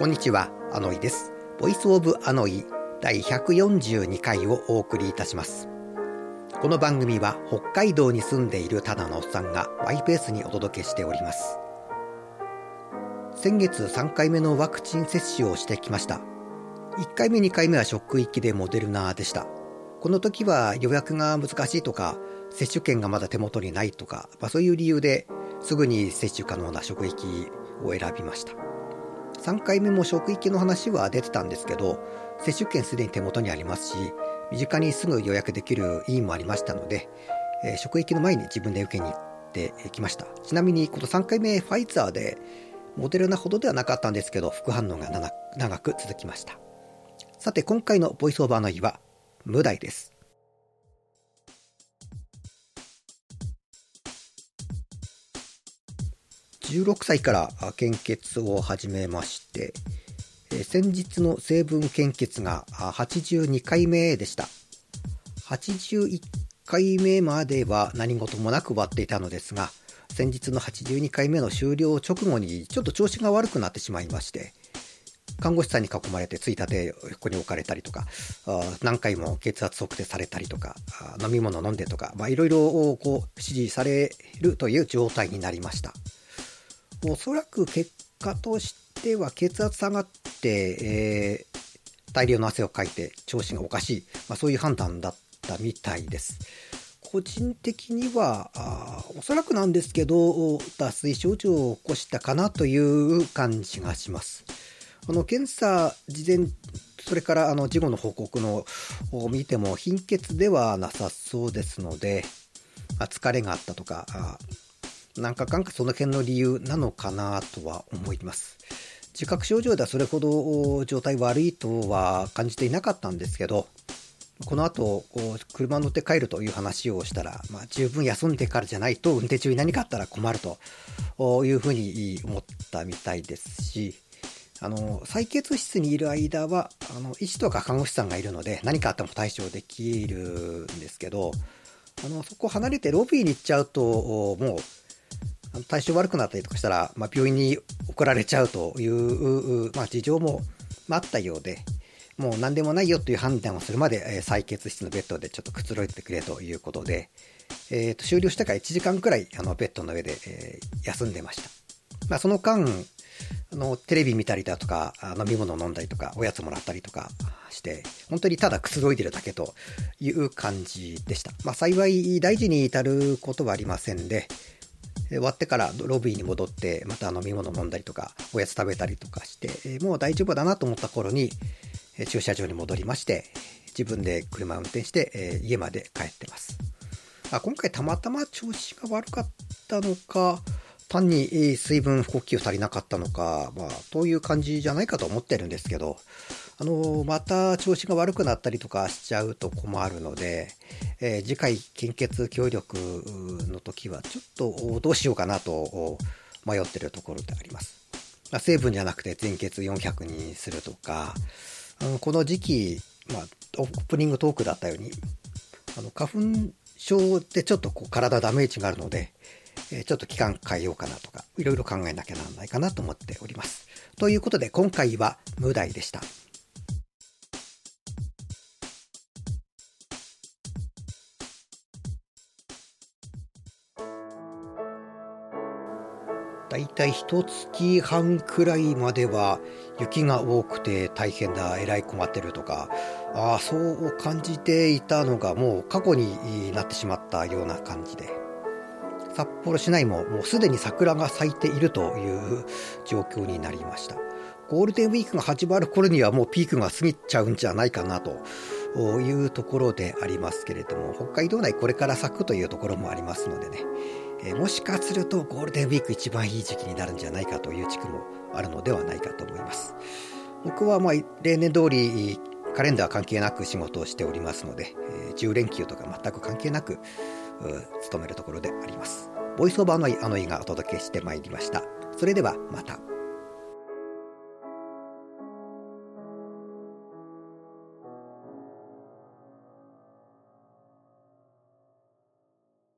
こんにちは、あのいです。ボイスオブアノイ第142回をお送りいたします。この番組は北海道に住んでいるただのおっさんがマイペースにお届けしております。先月3回目のワクチン接種をしてきました。1回目2回目は職域でモデルナでした。この時は予約が難しいとか、接種券がまだ手元にないとか、まあ、そういう理由ですぐに接種可能な職域を選びました。3回目も職域の話は出てたんですけど、接種券すでに手元にありますし、身近にすぐ予約できる委員もありましたので、えー、職域の前に自分で受けに行ってきました。ちなみに、この3回目ファイザーで、モデルナほどではなかったんですけど、副反応が長く続きました。さて、今回のボイスオーバーの日は、無題です。16歳から献血を始めまして、先日の成分献血が82回目でした。81回目までは何事もなく終わっていたのですが、先日の82回目の終了直後にちょっと調子が悪くなってしまいまして、看護師さんに囲まれてついたて横に置かれたりとか、何回も血圧測定されたりとか、飲み物飲んでとか、いろいろこう指示されるという状態になりました。おそらく結果としては血圧下がって、えー、大量の汗をかいて調子がおかしい、まあ、そういう判断だったみたいです。個人的にはあおそらくなんですけど脱水症状を起こしたかなという感じがします。あの検査事前それからあの事後の報告のを見ても貧血ではなさそうですので、まあ、疲れがあったとかなんかかんかその辺の理由なのかなとは思います。自覚症状ではそれほど状態悪いとは感じていなかったんですけど、この後、こう車乗って帰るという話をしたら、まあ、十分休んでからじゃないと運転中に何かあったら困るというふうに思ったみたいですし、あの、採血室にいる間は、あの、医師とか看護師さんがいるので、何かあっても対処できるんですけど、あの、そこ離れてロビーに行っちゃうと、もう、体調悪くなったりとかしたら、まあ、病院に送られちゃうという、まあ、事情もあったようで、もう何でもないよという判断をするまで、えー、採血室のベッドでちょっとくつろいでくれということで、えー、と終了してから1時間くらいあのベッドの上で、えー、休んでました。まあ、その間あの、テレビ見たりだとか、飲み物飲んだりとか、おやつもらったりとかして、本当にただくつろいでるだけという感じでした。まあ幸い大事に至ることはありませんで、終わってからロビーに戻って、また飲み物飲んだりとか、おやつ食べたりとかして、もう大丈夫だなと思った頃に、駐車場に戻りまして、自分で車を運転して、家まで帰ってます。あ今回たまたま調子が悪かったのか、単に水分補給足りなかったのか、まあ、という感じじゃないかと思ってるんですけど、あの、また調子が悪くなったりとかしちゃうと困るので、えー、次回献血協力の時はちょっとどうしようかなと迷ってるところであります。まあ、成分じゃなくて全血400にするとか、うん、この時期、まあ、オープニングトークだったように、あの花粉症ってちょっとこう体ダメージがあるので、えちょっと期間変えようかなとか、いろいろ考えなきゃならないかなと思っております。ということで今回は無題でした。だいたい一月半くらいまでは雪が多くて大変だ、えらい困ってるとか、ああ、そう感じていたのがもう過去になってしまったような感じで。札幌市内ももうすでに桜が咲いているという状況になりました。ゴールデンウィークが始まる頃にはもうピークが過ぎちゃうんじゃないかなというところでありますけれども、北海道内これから咲くというところもありますのでね、えもしかするとゴールデンウィーク一番いい時期になるんじゃないかという地区もあるのではないかと思います。僕はまあ例年通りカレンダー関係なく仕事をしておりますので、え10連休とか全く関係なく勤めるところであります。ボイスオーバーのあの井がお届けしてまいりました。それではまた。